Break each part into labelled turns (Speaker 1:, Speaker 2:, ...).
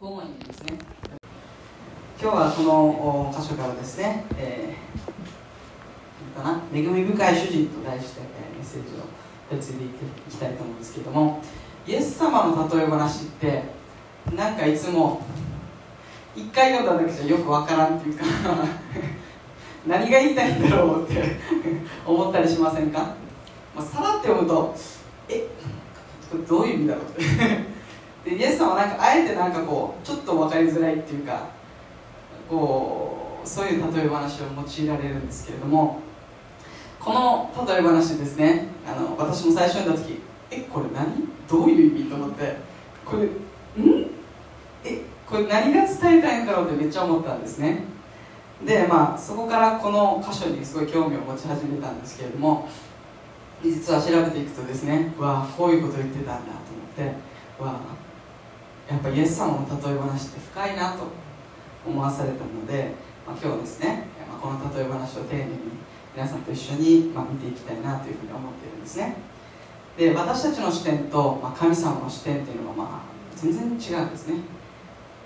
Speaker 1: 午後にですね。今日はこの箇所からですね、えー、かな恵み深い主人と題してメッセージを受け継いでいきたいと思うんですけどもイエス様の例え話ってなんかいつも一回読んだだけじゃよくわからんっていうか 何が言いたいんだろうって思ったりしませんか、まあ、さらって読むとえこれどういう意味だろうって。でイエス様はなんかあえてなんかこうちょっと分かりづらいっていうかこうそういう例え話を用いられるんですけれどもこの例え話ですねあの私も最初に見た時えこれ何？どういう意味と思ってこれん？えこれ何が伝えたいんだろうってめっちゃ思ったんですね。でまあそこからこの箇所にすごい興味を持ち始めたんですけれども実は調べていくとですねわあこういうこと言ってたんだと思ってわあやっぱイエス様の例え話って深いなと思わされたので、まあ、今日ですね、まあ、この例え話を丁寧に皆さんと一緒に、ま、見ていきたいなというふうに思っているんですね。で私たちの視点と、ま、神様の視点っていうのは、まあ、全然違うんですね。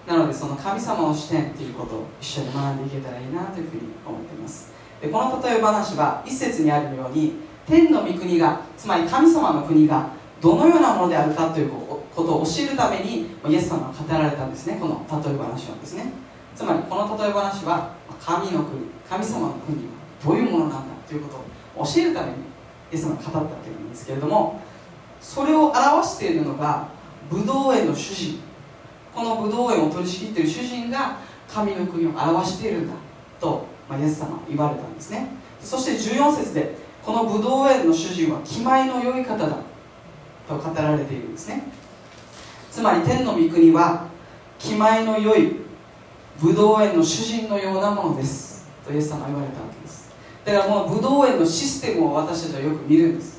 Speaker 1: なのでその神様の視点っていうことを一緒に学んでいけたらいいなというふうに思っています。でこの例え話は一節にあるように天の御国がつまり神様の国がどのようなものであるかということを教えるためにイエス様が語られたんですね。この例え話はですね。つまりこの例え話は神の国神様の国はどういうものなんだということを教えるためにイエス様が語ったわけなんですけれどもそれを表しているのがブドウ園の主人。このブドウ園を取り仕切っている主人が神の国を表しているんだと、まあ、イエス様は言われたんですね。そして14節でこのブドウ園の主人は気前の良い方だと語られているんですね。つまり天の御国は気前の良いブドウ園の主人のようなものです。とイエス様は言われたわけです。だからこのブドウ園のシステムを私たちはよく見るんです。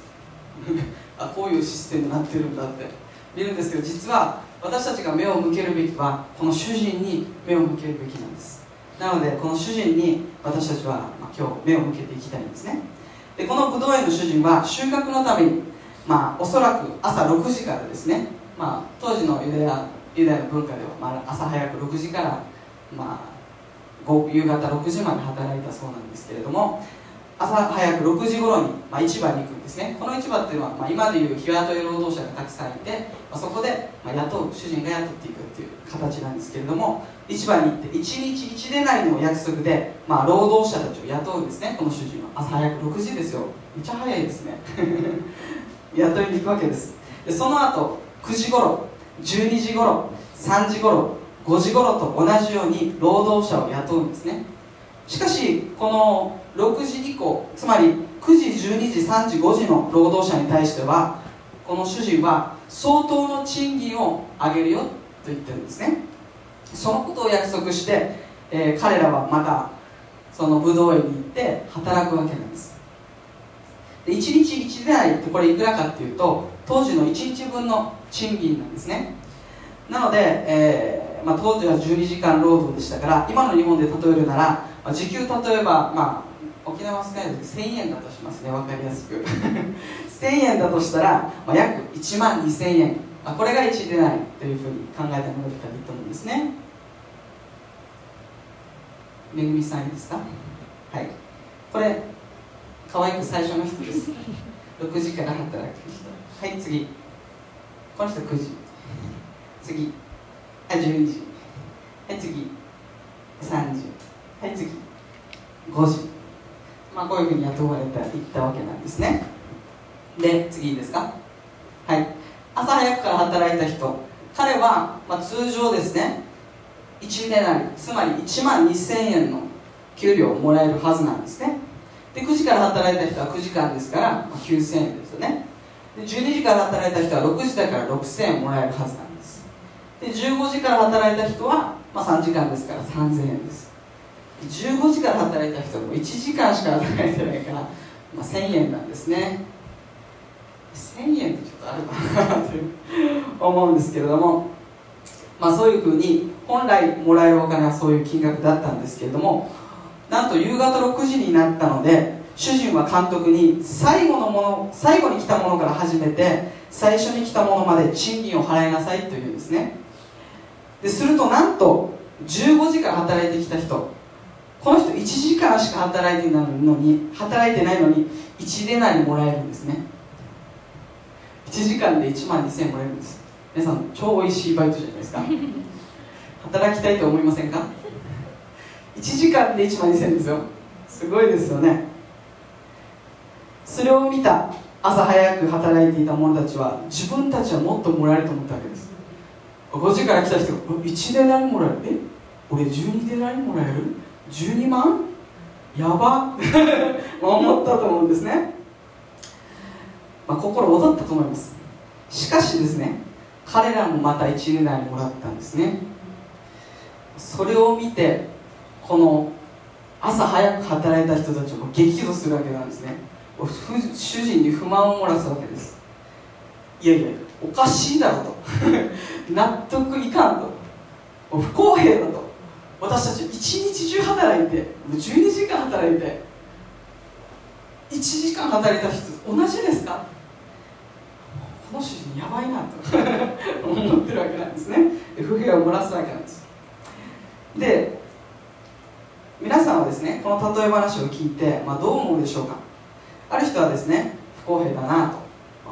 Speaker 1: あこういうシステムになってるんだって。見るんですけど実は私たちが目を向けるべきはこの主人に目を向けるべきなんです。なのでこの主人に私たちは、ま今日目を向けていきたいんですね。でこのブドウ園の主人は収穫のためにまあおそらく朝6時からですねまあ、当時のユダヤユダヤの文化では、まあ、朝早く6時から、まあ、夕方6時まで働いたそうなんですけれども朝早く6時頃に、まあ、市場に行くんですね。この市場っていうのは、まあ、今でいう日雇い労働者がたくさんいて、まあ、そこで、まあ、雇う主人が雇っていくっていう形なんですけれども市場に行って1日1デナリの約束で、まあ、労働者たちを雇うんですね。この主人は。朝早く6時ですよ。めっちゃ早いですね。雇いに行くわけです。でその後9時頃12時頃3時頃5時頃と同じように労働者を雇うんですね。しかしこの6時以降つまり9時12時3時5時の労働者に対してはこの主人は相当の賃金を上げるよと言ってるんですね。そのことを約束して、えー、彼らはまたその武道園に行って働くわけなんです。で1日1台ってこれいくらかっていうと当時の1日分の賃金なんですね。なので、えーまあ、当時は12時間労働でしたから今の日本で例えるなら、まあ、時給例えば、まあ、沖縄スカイで1000円だとしますね。分かりやすく。1000円だとしたら、まあ、約1万2000円、まあ、これが1でないというふうに考えてもらえたらいいと思うんですね。めぐみさんいいですか？はい。これ可愛く最初の人です。6時から働く人。はい次。この人9時。次。はい12時。はい次。3時。はい次。5時。まあこういうふうに雇われていったわけなんですね。で次いいですか？はい。朝早くから働いた人。彼は、まあ、通常ですね。1年なりつまり1万2000円の給料をもらえるはずなんですね。で9時から働いた人は9時間ですから、まあ、9000円ですよね。で12時から働いた人は6時だから6000円もらえるはずなんです。で15時から働いた人は、まあ、3時間ですから3000円です。15時から働いた人は1時間しか働いてないから、まあ、1000円なんですね。1000円ってちょっとあるかなと思うんですけれどもまあそういうふうに本来もらえるお金はそういう金額だったんですけれどもなんと夕方6時になったので主人は監督に最後のもの最後に来たものから始めて最初に来たものまで賃金を払いなさいというんですね。ですると何なんと15時間働いてきた人この人1時間しか働いてないのに働いてないのに1デナリもらえるんですね。1時間で1万2000円もらえるんです。皆さん超おいしいバイトじゃないですか。働きたいと思いませんか？1時間で1万2000円ですよ。すごいですよねそれを見た朝早く働いていた者たちは自分たちはもっともらえると思ったわけです。5時から来た人が1デナリもらえる？え？俺12デナリもらえる？12万？やば。思ったと思うんですね、まあ、心躍ったと思います。しかしですね彼らもまた1デナリもらったんですね。それを見てこの朝早く働いた人たちも激怒するわけなんですね。主人に不満を漏らすわけです。いやいやおかしいだろと。納得いかんと。不公平だと。私たち一日中働いてもう12時間働いて1時間働いた人同じですか？この主人やばいなと。思ってるわけなんですね。不平を漏らすわけなんです。で皆さんはですねこの例え話を聞いて、まあ、どう思うでしょうか？ある人はですね不公平だなと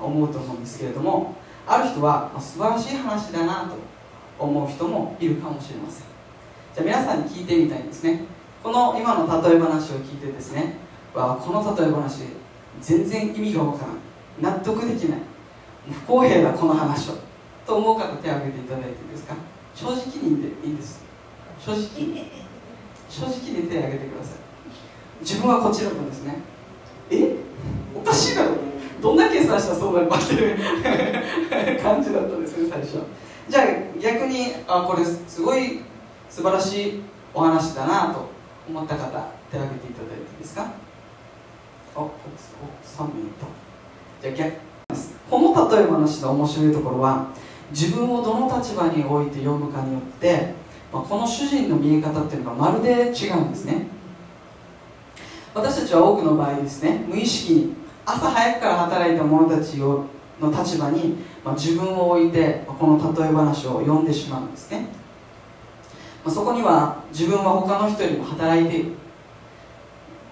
Speaker 1: 思うと思うんですけれどもある人は、素晴らしい話だなと思う人もいるかもしれません。じゃあ皆さんに聞いてみたいんですね。この今の例え話を聞いてですねわこの例え話全然意味がわからん。納得できない。不公平だこの話はと思う方手を挙げていただいていいですか？正直にでいいんです。正直に正直に手を挙げてください。自分はこちらのですねえ？おかしいだろ。どんな計算したらそうなるかっていう感じだったんですね最初。じゃあ逆にあこれすごい素晴らしいお話だなと思った方手を挙げていただいていいですか？おお3名いた。じゃあ逆。この例え話の面白いところは自分をどの立場に置いて読むかによって、まあ、この主人の見え方っていうのがまるで違うんですね。私たちは多くの場合ですね無意識に朝早くから働いた者たちをの立場に、ま、自分を置いてこの例え話を読んでしまうんですね、ま、そこには自分は他の人よりも働いている。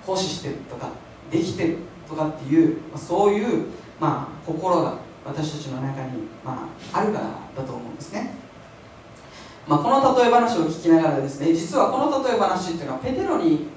Speaker 1: 奉仕してるとかできてる。とかっていう、ま、そういう、まあ、心が私たちの中に、まあ、あるからだと思うんですね、まあ、この例え話を聞きながらですね実はこの例え話っていうのはペテロに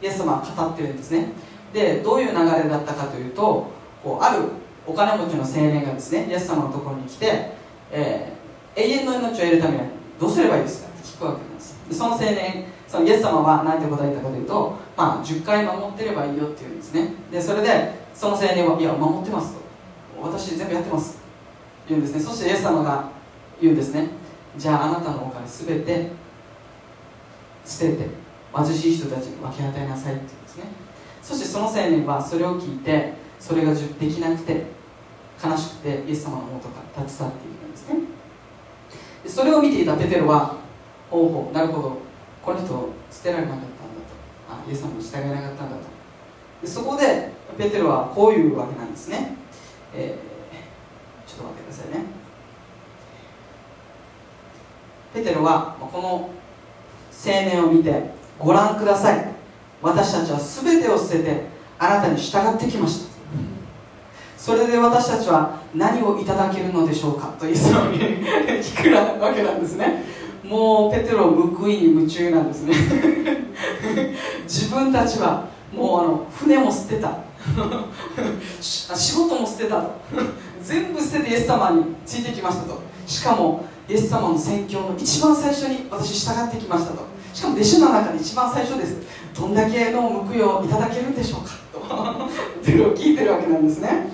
Speaker 1: イエス様は語ってるんですね。でどういう流れだったかというとこうあるお金持ちの青年がですねイエス様のところに来て、えー、永遠の命を得るためにどうすればいいですかって聞くわけですでその青年そのイエス様は何て答えたかというと、まあ、10回守ってればいいよっていうんですね。でそれでその青年はいや守ってますと。私全部やってます。言うんですね。そしてイエス様が言うんですね。じゃああなたのお金全て捨てて貧しい人たちに分け与えなさいって言うんですね。そしてその青年はそれを聞いてそれができなくて悲しくてイエス様の元から立ち去っていくんですね。でそれを見ていたペテロはほうほうなるほど。この人捨てられなかったんだと。あイエス様に従えなかったんだと。でそこでペテロはこういうわけなんですね、えー、ちょっと待ってくださいね。ペテロはこの青年を見てご覧ください。私たちは全てを捨ててあなたに従ってきました。それで私たちは何をいただけるのでしょうか？とイエス様に 聞くわけなんですね。もうペテロ報いに夢中なんですね。自分たちはもうあの船も捨てた。仕事も捨てた。と全部捨ててイエス様についてきましたと。しかもイエス様の宣教の一番最初に私従ってきましたと。しかも弟子の中で一番最初です。どんだけの報いをいただけるんでしょうか。とペテロを聞いてるわけなんですね、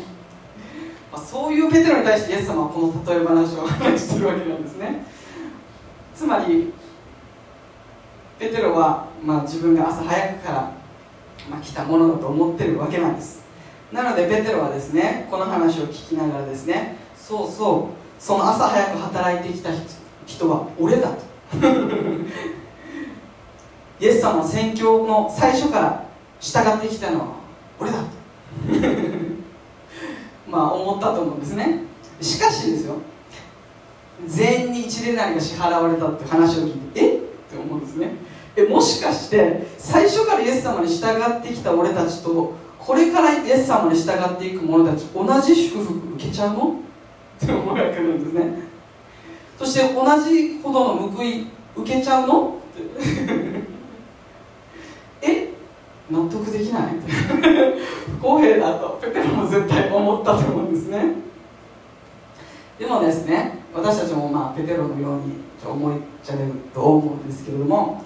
Speaker 1: まあ、そういうペテロに対してイエス様はこの例え話を話してるわけなんですね。つまりペテロは、まあ、自分が朝早くから、まあ、来たものだと思ってるわけなんです。なのでペテロはですねこの話を聞きながらですねそうそうその朝早く働いてきた人は俺だと。イエス様の宣教の最初から従ってきたのは俺だと。まあ思ったと思うんですね。しかしですよ。全員に一デナリが支払われたって話を聞いてえっ？て思うんですね。えもしかして最初からイエス様に従ってきた俺たちとこれからイエス様に従っていく者たち同じ祝福受けちゃうの？って思いがけるんですね。そして同じほどの報い受けちゃうの？え納得できない。不 公平だと。ペテロも絶対思ったと思うんですね。でもですね私たちもまあペテロのように思いちゃれると思うんですけれども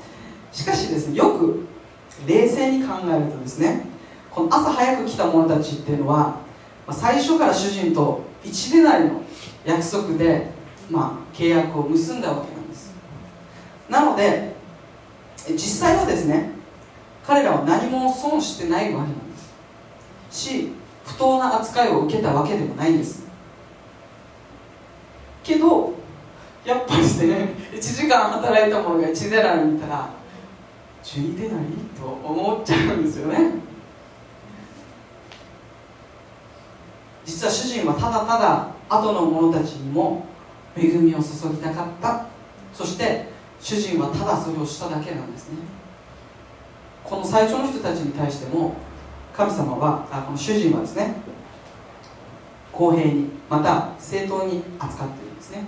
Speaker 1: しかしですねよく冷静に考えるとですねこの朝早く来た者たちっていうのは最初から主人と一でなりの約束で、まあ、契約を結んだわけなんです。なので実際はですね彼らは何も損してないわけなんです。し不当な扱いを受けたわけでもないんです。けどやっぱりですね1時間働いたものが1デナリ見たら12デナリと思っちゃうんですよね。実は主人はただただ後の者たちにも恵みを注ぎたかった。そして主人はただそれをしただけなんですね。この最初の人たちに対しても神様はあこの主人はですね公平にまた正当に扱っているんですね。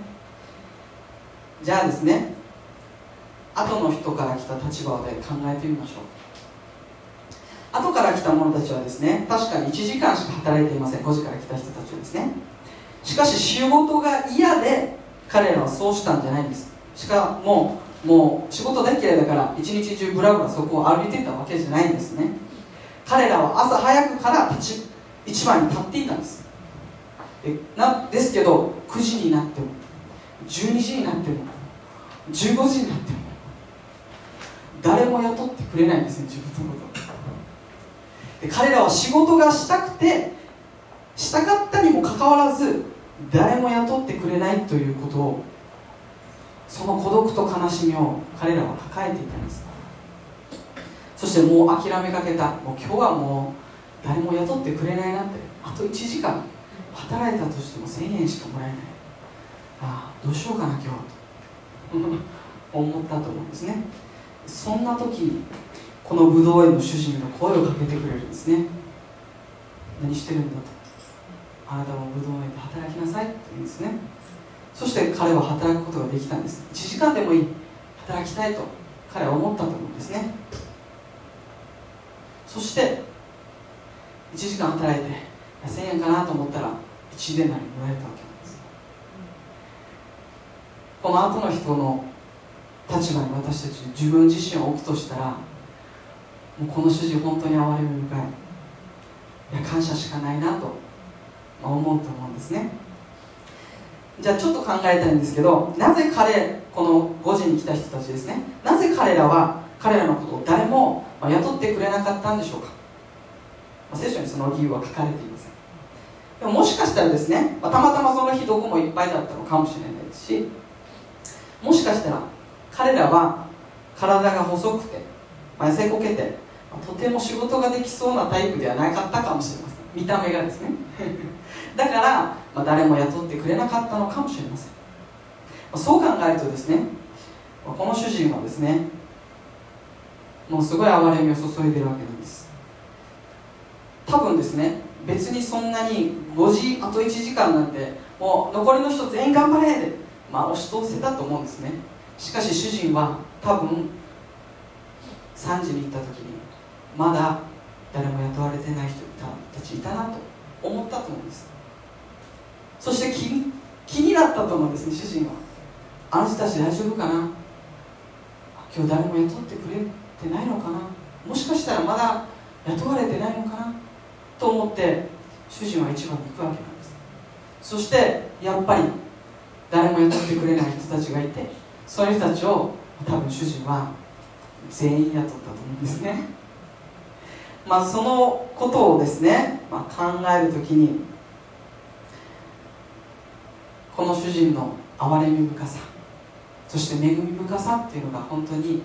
Speaker 1: じゃあですね後の人から来た立場で考えてみましょう。後から来た者たちはですね確かに1時間しか働いていません。5時から来た人たちはですね。しかし仕事が嫌で彼らはそうしたんじゃないんです。しかももう仕事大嫌いだから一日中ブラブラそこを歩いていたわけじゃないんですね。彼らは朝早くから立ち市場に立っていたんです。えなですけど9時になっても12時になっても15時になっても誰も雇ってくれないんですね自分のこと。で彼らは仕事がしたくてしたかったにもかかわらず誰も雇ってくれないということをその孤独と悲しみを彼らは抱えていたんです。そしてもう諦めかけた。もう今日はもう誰も雇ってくれないなって。あと1時間働いたとしても1000円しかもらえない。ああどうしようかな今日と思ったと。思うんですねそんな時にこのブドウ園の主人が声をかけてくれるんですね。何してるんだと。あなたもブドウ園で働きなさいって言うんですね。そして彼は働くことができたんです。1時間でもいい働きたいと彼は思ったと思うんですね。そして1時間働いて1000円かなと思ったら1デナリもらえたわけなんです。この後の人の立場に私たち自分自身を置くとしたらもうこの主人本当に憐れみ深い。いや感謝しかないなと思うと思うんですね。じゃあちょっと考えたいんですけどなぜ彼この5時に来た人たちですね。なぜ彼らは彼らのことを誰も雇ってくれなかったんでしょうか。聖書にその理由は書かれていません。でももしかしたらですね、まあ、たまたまその日どこもいっぱいだったのかもしれないですしもしかしたら彼らは体が細くて、まあ、痩せこけて、とても仕事ができそうなタイプではなかったかもしれません。見た目がですね。だから、まあ、誰も雇ってくれなかったのかもしれません、まあ、そう考えるとですねこの主人はですねもうすごい憐れみを注いでるわけなんです。多分ですね別にそんなに5時あと1時間なんてもう残りの人全員頑張れで、まあ、押し通せたと思うんですね。しかし主人は多分3時に行った時にまだ誰も雇われてない人たちいたなと思ったと思うんです。そして気気になったと思うんですね主人は。あの人たち大丈夫かな？今日誰も雇ってくれてないのかな？もしかしたらまだ雇われてないのかな？と思って主人は一番に行くわけなんです。そしてやっぱり誰も雇ってくれない人たちがいてそういう人たちを多分主人は全員雇ったと思うんですね。まあそのことをですね、まあ、考えるときにこの主人の憐れみ深さそして恵み深さっていうのが本当に、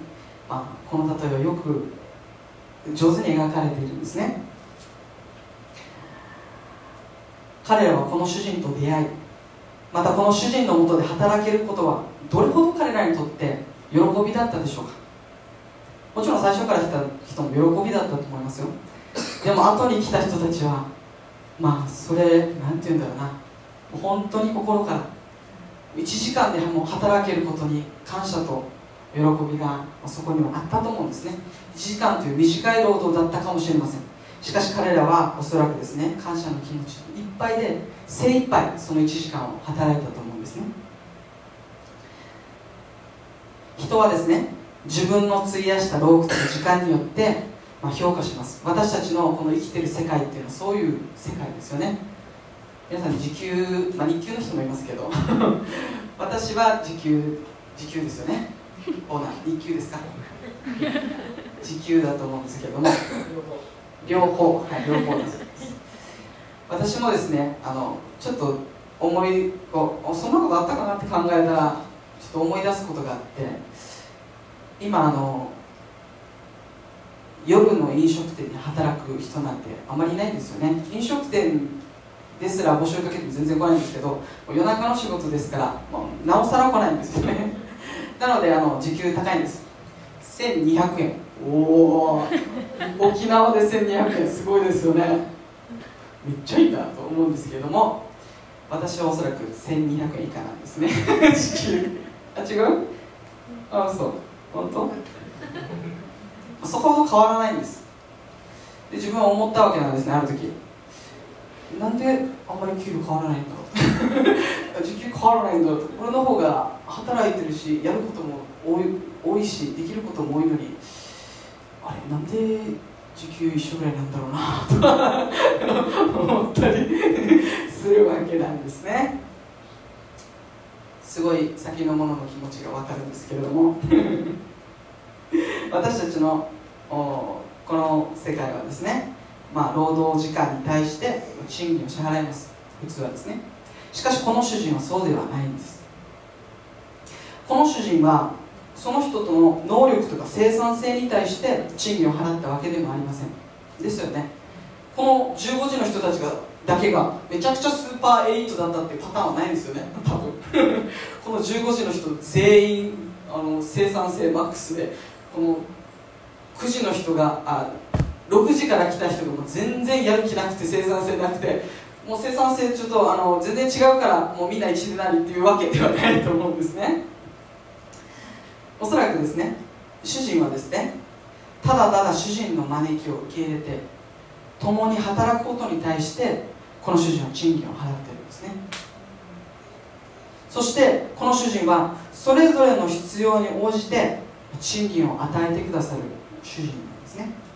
Speaker 1: まあ、この例えはよく上手に描かれているんですね。彼らはこの主人と出会い、またこの主人のもとで働けることはどれほど彼らにとって喜びだったでしょうか。もちろん最初から来た人も喜びだったと思いますよ。でも後に来た人たちはまあそれなんて言うんだろうな。本当に心から1時間でも働けることに感謝と喜びがそこにもあったと思うんですね。1時間という短い労働だったかもしれません。しかし彼らはおそらくですね感謝の気持ちいっぱいで精一杯その1時間を働いたと思うんですね。人はですね自分の費やした労苦と時間によってまあ、評価します。私たちのこの生きてる世界っていうのはそういう世界ですよね。皆さん時給、まあ、日給の人もいますけど 私は時給時給ですよね。オーナー日給ですか？時給だと思うんですけども。両方。はい両方です。私もですねあのちょっと思いこうそんなことあったかなって考えたらちょっと思い出すことがあって今あの夜の飲食店で働く人なんてあまりいないんですよね。飲食店ですら募集かけても全然来ないんですけど夜中の仕事ですからなおさら来ないんですよね。なのであの時給高いんです。1200円。おお沖縄で1200円。すごいですよね。めっちゃいいなと思うんですけれども私はおそらく1200円以下なんですね。時給あ違う？あそう。本当？そこほど変わらないんです。で自分は思ったわけなんですねある時なんであんまり給料変わらないんだ 時給変わらないんだろう俺の方が働いてるしやることも多い多いしできることも多いのにあれなんで時給一緒ぐらいなんだろうなと思ったりするわけなんですね。すごい先のものの気持ちが分かるんですけれども。私たちのこの世界はですね、まあ、労働時間に対して賃金を支払います。普通はですね。しかしこの主人はそうではないんです。この主人はその人との能力とか生産性に対して賃金を払ったわけでもありません。ですよね。この15時の人たちがだけがめちゃくちゃスーパーエイトだったっていうパターンはないんですよね。多分。この15時の人全員あの生産性マックスでこの9時の人があ6時から来た人がもう全然やる気なくて生産性なくてもう生産性ちょっとあの全然違うからもうみんな一緒でなりっていうわけではないと思うんですね。おそらくですね主人はですねただただ主人の招きを受け入れて共に働くことに対してこの主人は賃金を払ってるんですね。そしてこの主人はそれぞれの必要に応じて賃金を与えてくださる主人なんですね。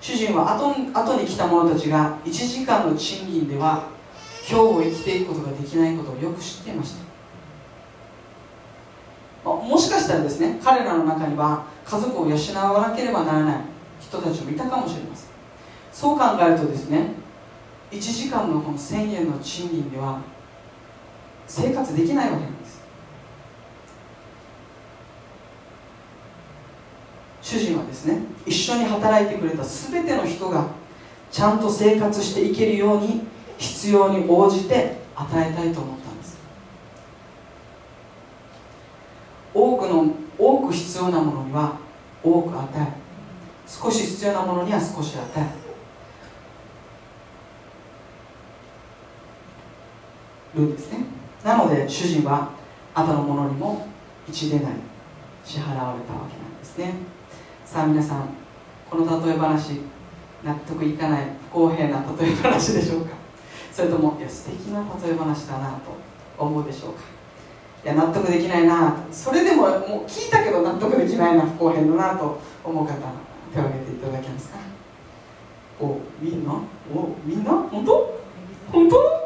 Speaker 1: 主人は後後に来た者たちが1時間の賃金では今日を生きていくことができないことをよく知っていました。もしかしたらですね彼らの中には家族を養わなければならない人たちもいたかもしれません。そう考えるとですね1時間のこの1000円の賃金では生活できないわけです。主人はですね一緒に働いてくれた全ての人がちゃんと生活していけるように必要に応じて与えたいと思ったんです。多くの多く必要なものには多く与え少し必要なものには少し与え。るんですね。なので主人は後のものにも一でなり支払われたわけなんですね。さあ皆さんこの例え話納得いかない不公平な例え話でしょうか？それともいや素敵な例え話だなと思うでしょうか？いや納得できないなそれでももう聞いたけど納得できないな不公平だなと思う方手を挙げていただけますか？おみんな？おみんな？本当？本当？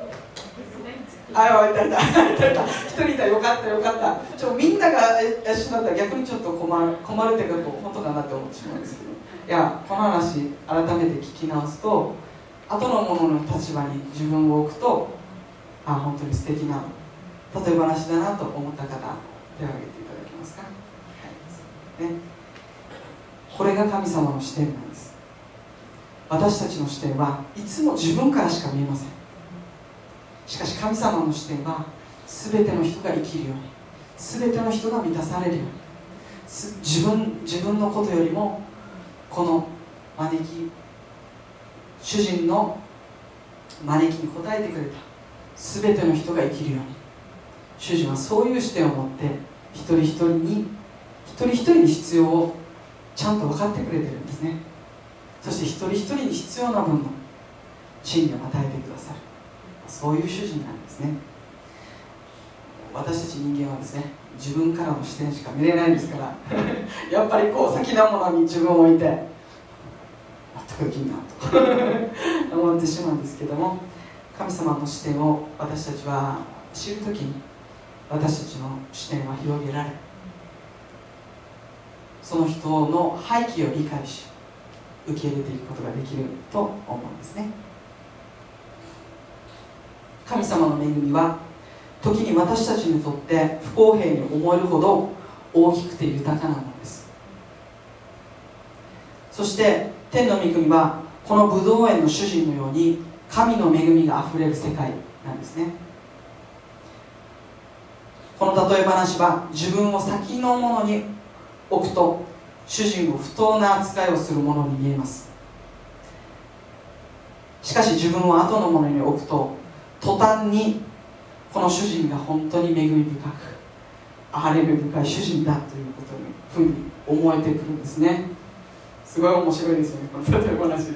Speaker 1: あいたいた。いたいた。一人いたよかったよかった。ちょみんなが養ったら逆にちょっと困る困るっていうか本当かなって思ってしまうんですけど。いやこの話改めて聞き直すと後の者の立場に自分を置くとあ本当に素敵な例え話だなと思った方手を挙げていただけますか、はい。ね、これが神様の視点なんです。私たちの視点はいつも自分からしか見えません。しかし神様の視点は全ての人が生きるように全ての人が満たされるように自分自分のことよりもこの招き主人の招きに応えてくれた全ての人が生きるように。主人はそういう視点を持って一人一人に一人一人に必要をちゃんと分かってくれてるんですね。そして一人一人に必要な分の真理を与えてくださる。そういう主人なんですね。私たち人間はですね自分からの視点しか見れないんですから。やっぱりこう先のものに自分を置いて全く気になると。思ってしまうんですけども神様の視点を私たちは知るときに私たちの視点は広げられその人の背景を理解し受け入れていくことができると思うんですね神様の恵みは時に私たちにとって不公平に思えるほど大きくて豊かなものです。そして天の恵みはこのブドウ園の主人のように神の恵みがあふれる世界なんですね。この例え話は自分を先のものに置くと主人を不当な扱いをするものに見えます。しかし自分を後のものに置くと途端にこの主人が本当に恵み深く憐れみ深い主人だということにふうに思えてくるんですね。すごい面白いですよねこの例え話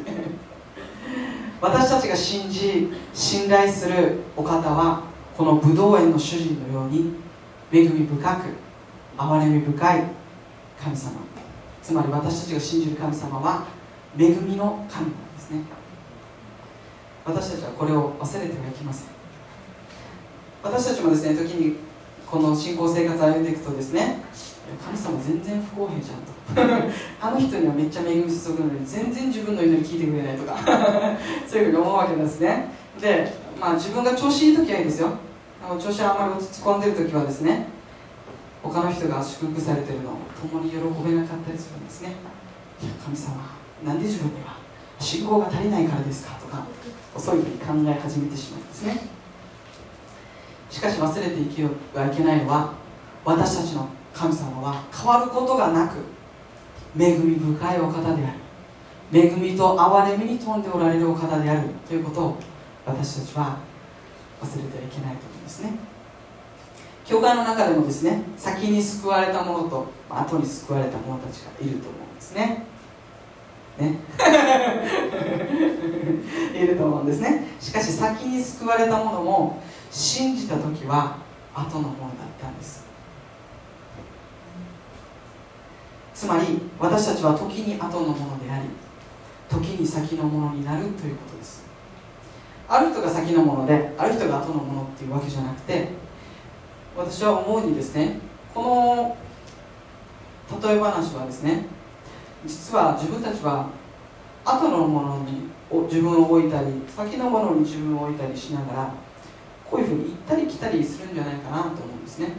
Speaker 1: 私たちが信じ信頼するお方はこの武道園の主人のように恵み深く憐れみ深い神様。つまり私たちが信じる神様は恵みの神なんですね。私たちはこれを忘れてはいけません。私たちもですね時にこの信仰生活を歩んでいくとですね神様全然不公平じゃんと。あの人にはめっちゃ恵み注ぐのに全然自分の祈り聞いてくれないとか。そういうふうに思うわけですね。でまあ自分が調子いい時はいいですよ。調子あんまり落ち込んでる時はですね他の人が祝福されてるのを共に喜べなかったりするんですね。神様なんで自分には？信仰が足りないからですかとかそういうふうに考え始めてしまうんですね。しかし忘れていけはいけないのは私たちの神様は変わることがなく恵み深いお方である。恵みと憐れみに富んでおられるお方である。ということを私たちは忘れてはいけないと思うんですね。教会の中でもですね先に救われた者と後に救われた者たちがいると思うんですね。ね。いると思うんですね。しかし先に救われた者も信じた時は後のものだったんです。つまり私たちは時に後のものであり時に先のものになるということです。ある人が先のものである人が後のものっていうわけじゃなくて私は思うにですねこの例え話はですね実は自分たちは後のものに自分を置いたり先のものに自分を置いたりしながらこういうふうに行ったり来たりするんじゃないかなと思うんですね。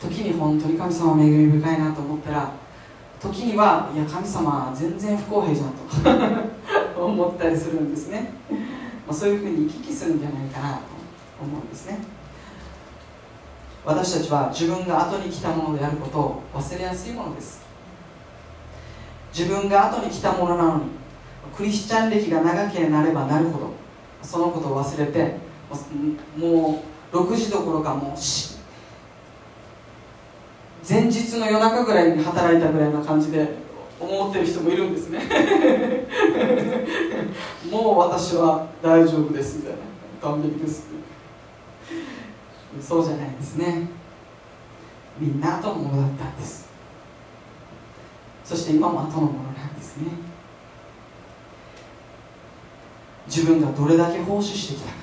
Speaker 1: 時に本当に神様は恵み深いなと思ったら時にはいや神様は全然不公平じゃんと 思ったりするんですね、まあ、そういうふうに行き来するんじゃないかなと思うんですね。私たちは自分が後に来たものであることを忘れやすいものです。自分が後に来たものなのにクリスチャン歴が長ければなればなるほどそのことを忘れてもう6時どころかもう前日の夜中ぐらいに働いたぐらいな感じで思ってる人もいるんですね。もう私は大丈夫ですみたいな完璧ですそうじゃないですね。みんな後のもだったんです。そして今も後のものなんですね。自分がどれだけ奉仕してきたか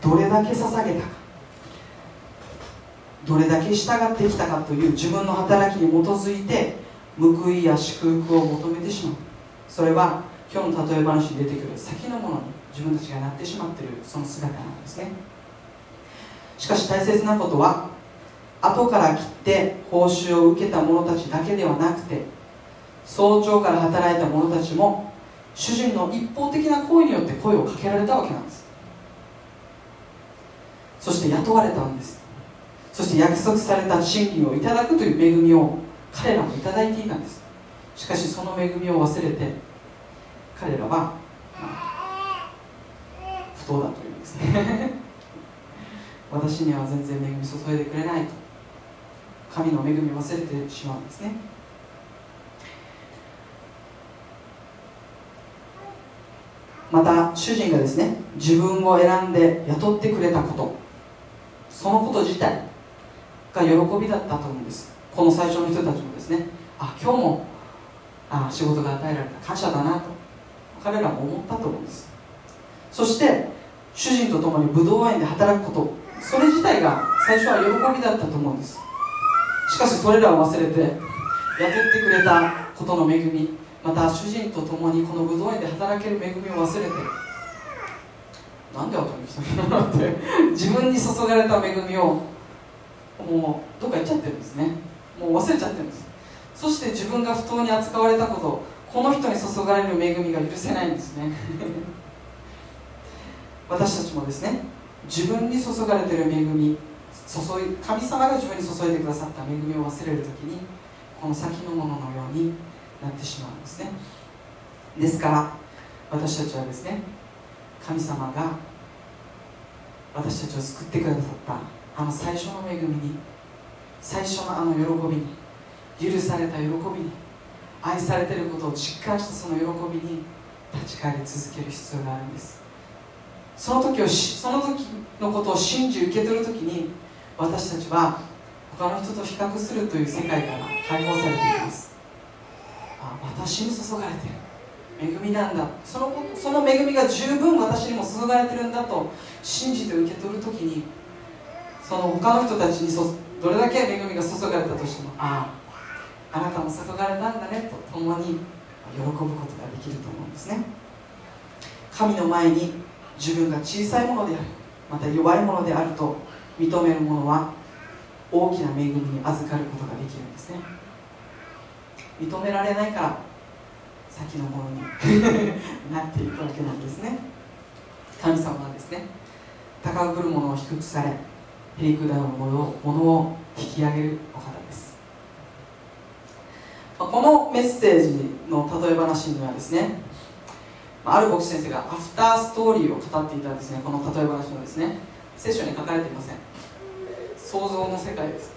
Speaker 1: どれだけ捧げたかどれだけ従ってきたかという自分の働きに基づいて報いや祝福を求めてしまう。それは今日の例え話に出てくる先のものに自分たちがなってしまっているその姿なんですね。しかし大切なことは後から来て報酬を受けた者たちだけではなくて早朝から働いた者たちも主人の一方的な行為によって声をかけられたわけなんです。そして雇われたんです。そして約束された賃金をいただくという恵みを彼らもいただいていたんです。しかしその恵みを忘れて彼らは、まあ、不当だというんですね。私には全然恵み注いでくれないと。神の恵みを忘れてしまうんですね。また主人がですね自分を選んで雇ってくれたこと。そのこと自体が喜びだったと思うんです。この最初の人たちもですねあ今日もあ仕事が与えられた。感謝だなと。彼らも思ったと思うんです。そして主人と共にブドウワインで働くこと。それ自体が最初は喜びだったと思うんです。しかしそれらを忘れて雇ってくれたことの恵みまた主人と共にこのブドウ園で働ける恵みを忘れてなんで後に来たのって自分に注がれた恵みをもうどっか行っちゃってるんですね。もう忘れちゃってるんです。そして自分が不当に扱われたことこの人に注がれる恵みが許せないんですね。私たちもですね自分に注がれてる恵み注い神様が自分に注いでくださった恵みを忘れる時にこの先のもののようになってしまうんですね。ですから私たちはですね神様が私たちを救ってくださったあの最初の恵みに最初のあの喜びに許された喜びに愛されていることを実感したその喜びに立ち返り続ける必要があるんです。その時をその時のことを信じ受け取る時に私たちは他の人と比較するという世界から解放されていきますあ私に注がれてる。恵みなんだ。そのその恵みが十分私にも注がれてるんだと信じて受け取る時にその他の人たちにそどれだけ恵みが注がれたとしてもあああなたも注がれたんだねと共に喜ぶことができると思うんですね。神の前に自分が小さいものであるまた弱いものであると認める者は大きな恵みに預かることができるんですね。認められないから先のものに なっていくわけなんですね。神様はですね高ぶる者を低くされへりくだる者をものを引き上げるお方です。このメッセージの例え話にはですねある牧師先生がアフターストーリーを語っていたんですね。この例え話のですね聖書に書かれていません。想像の世界です。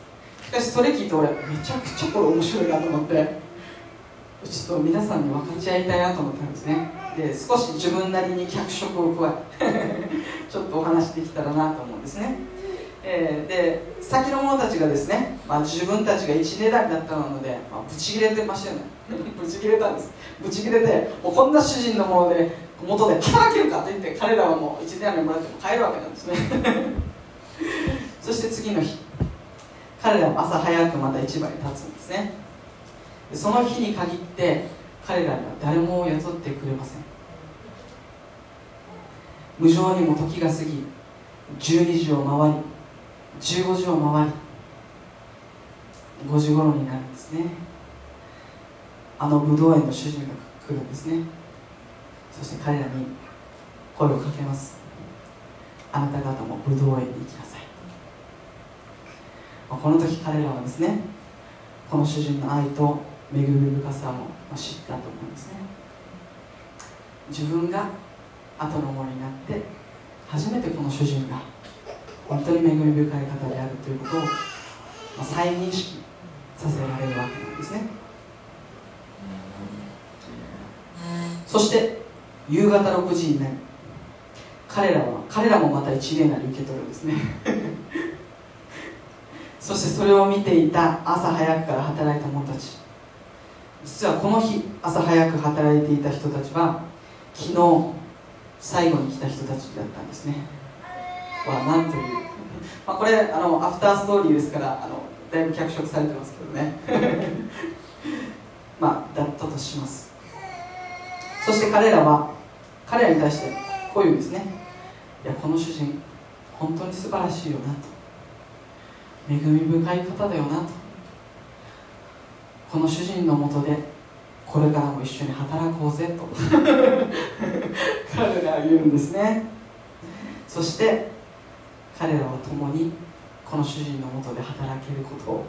Speaker 1: しかしそれ聞いて俺めちゃくちゃこれ面白いなと思って。ちょっと皆さんに分かち合いたいなと思ったんですね。で少し自分なりに脚色を加え ちょっとお話できたらなと思うんですね、えー、で先の者たちがですね、まあ、自分たちが一値段だったので、まあ、ブチギレてましたよね。ブチギレたんです。ブチギレてもうこんな主人のもので元で働けるかと言って彼らはもう一値段でもらっても帰るわけなんですね。そして次の日彼らは朝早くまた市場に立つんですね。その日に限って彼らは誰も雇ってくれません。無情にも時が過ぎ12時を回り15時を回り5時頃になるんですね。あの武道園の主人が来るんですね。そして彼らに声をかけます。あなた方も武道園に行きなさい。この時彼らはですねこの主人の愛と恵み深さを知ったと思うんですね。自分が後の者になって初めてこの主人が本当に恵み深い方であるということを再認識させられるわけなんですね。そして夕方6時になり彼らは彼らもまた一年なり受け取るんですね。そしてそれを見ていた朝早くから働いた者たち実はこの日朝早く働いていた人たちは昨日最後に来た人たちだったんですね。わなんという、まあ、これあのアフターストーリーですからあのだいぶ脚色されてますけどね。まあだったとします。そして彼らは彼らに対してこういうんですね。いやこの主人本当に素晴らしいよなと。恵み深い方だよなと。この主人のもとでこれからも一緒に働こうぜと。彼らは言うんですね。そして彼らは共にこの主人のもとで働けることを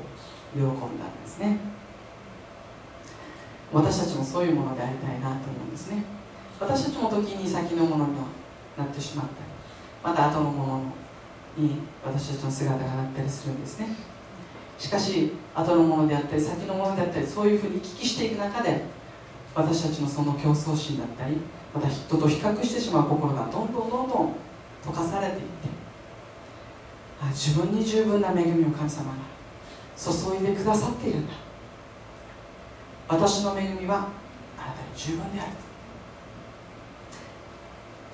Speaker 1: 喜んだんですね。私たちもそういうものでありたいなと思うんですね。私たちも時に先のものになってしまったりまた後のものに私たちの姿があったりするんですね。しかし後のものであったり先のものであったりそういうふうに聞きしていく中で私たちのその競争心だったりまた人と比較してしまう心がどんどんどんどん溶かされていってあ自分に十分な恵みを神様が注いでくださっているんだ。私の恵みはあなたに十分である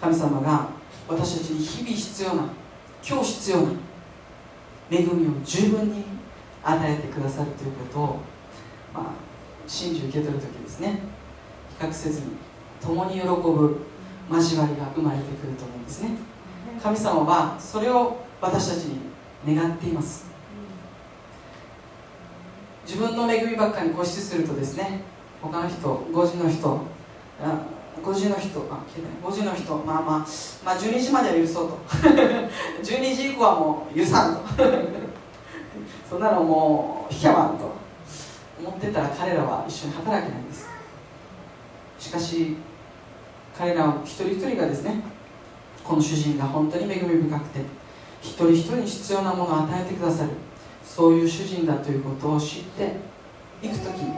Speaker 1: 神様が私たちに日々必要な今日必要な恵みを十分に与えてくださるということを、まあ、信じ受け取る時ですね。比較せずに共に喜ぶ交わりが生まれてくると思うんですね。神様はそれを私たちに願っています。自分の恵みばっかり固執するとですね他の人5時の人5時の人あ5時の人まあまあまあ12時までは許そうと。12時以降はもう許さんと。そんなのもう引けばんと思ってたら彼らは一緒に働けないんです。しかし彼ら一人一人がですねこの主人が本当に恵み深くて一人一人に必要なものを与えてくださるそういう主人だということを知っていく時に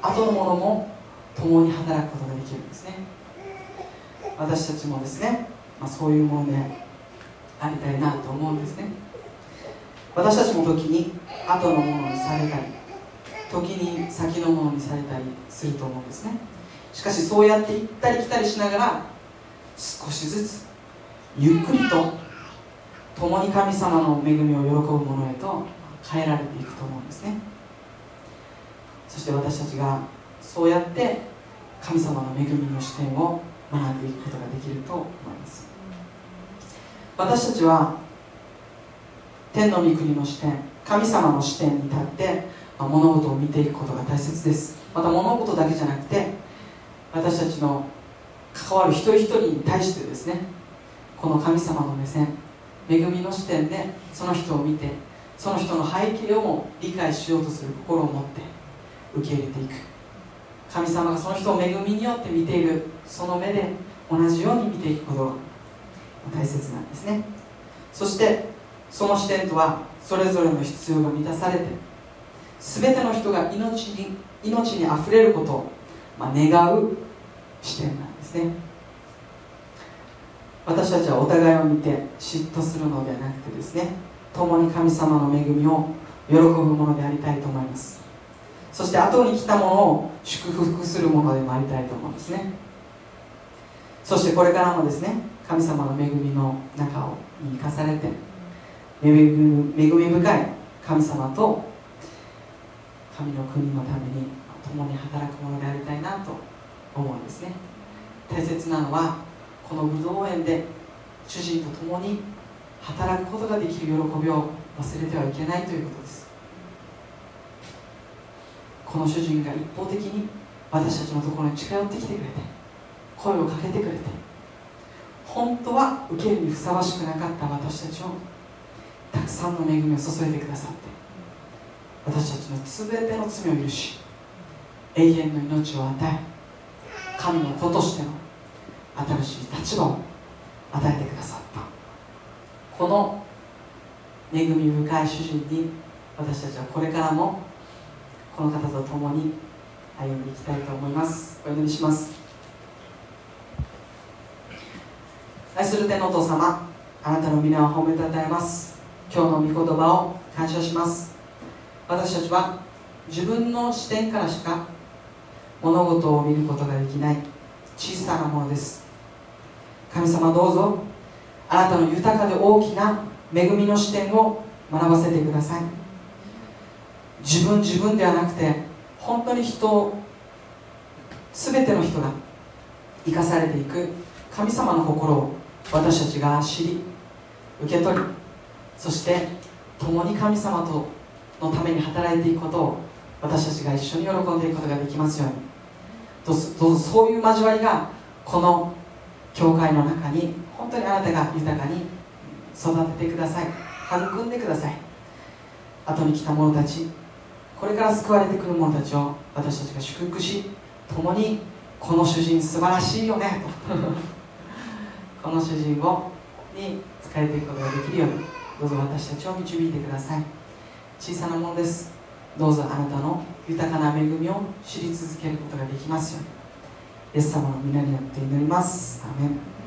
Speaker 1: 後のものも共に働くことができるんですね。私たちもですね、まあ、そういうものでありたいなと思うんですね。私たちも時に後のものにされたり時に先のものにされたりすると思うんですね。しかしそうやって行ったり来たりしながら少しずつゆっくりと共に神様の恵みを喜ぶものへと変えられていくと思うんですね。そして私たちがそうやって神様の恵みの視点を学んでいくことができると思います。私たちは天の御国の視点神様の視点に立って物事を見ていくことが大切です。また物事だけじゃなくて私たちの関わる一人一人に対してですねこの神様の目線恵みの視点でその人を見てその人の背景をも理解しようとする心を持って受け入れていく。神様がその人を恵みによって見ているその目で同じように見ていくことが大切なんですね。そしてその視点とはそれぞれの必要が満たされて全ての人が命に命にあふれることを、まあ、願う視点なんですね。私たちはお互いを見て嫉妬するのではなくてですね共に神様の恵みを喜ぶものでありたいと思います。そして後に来たものを祝福するものでもありたいと思うんですね。そしてこれからもですね神様の恵みの中を生かされて恵み深い神様と神の国のために共に働くものでありたいなと思うんですね。大切なのはこの武道園で主人と共に働くことができる喜びを忘れてはいけないということです。この主人が一方的に私たちのところに近寄ってきてくれて声をかけてくれて本当は受けるにふさわしくなかった私たちをたくさんの恵みを注いでくださって私たちの全ての罪を許し永遠の命を与え神の子としての新しい立場を与えてくださった。この恵み深い主人に私たちはこれからもこの方と共に歩んでいきたいと思います。お祈りします。愛する天のお父様あなたの皆を褒めたたえます。今日の御言葉を感謝します。私たちは自分の視点からしか物事を見ることができない小さなものです。神様どうぞあなたの豊かで大きな恵みの視点を学ばせてください。自分自分ではなくて本当に人を全ての人が生かされていく神様の心を私たちが知り受け取りそして共に神様とのために働いていくことを私たちが一緒に喜んでいくことができますようにどうぞそういう交わりがこの教会の中に本当にあなたが豊かに育ててください。育んでください。後に来た者たちこれから救われてくる者たちを私たちが祝福し共にこの主人素晴らしいよね。とこの主人をに仕えていくことができるように。どうぞ私たちを導いてください。小さなものです。どうぞあなたの豊かな恵みを知り続けることができますように。イエス様の皆によって祈ります。アメン。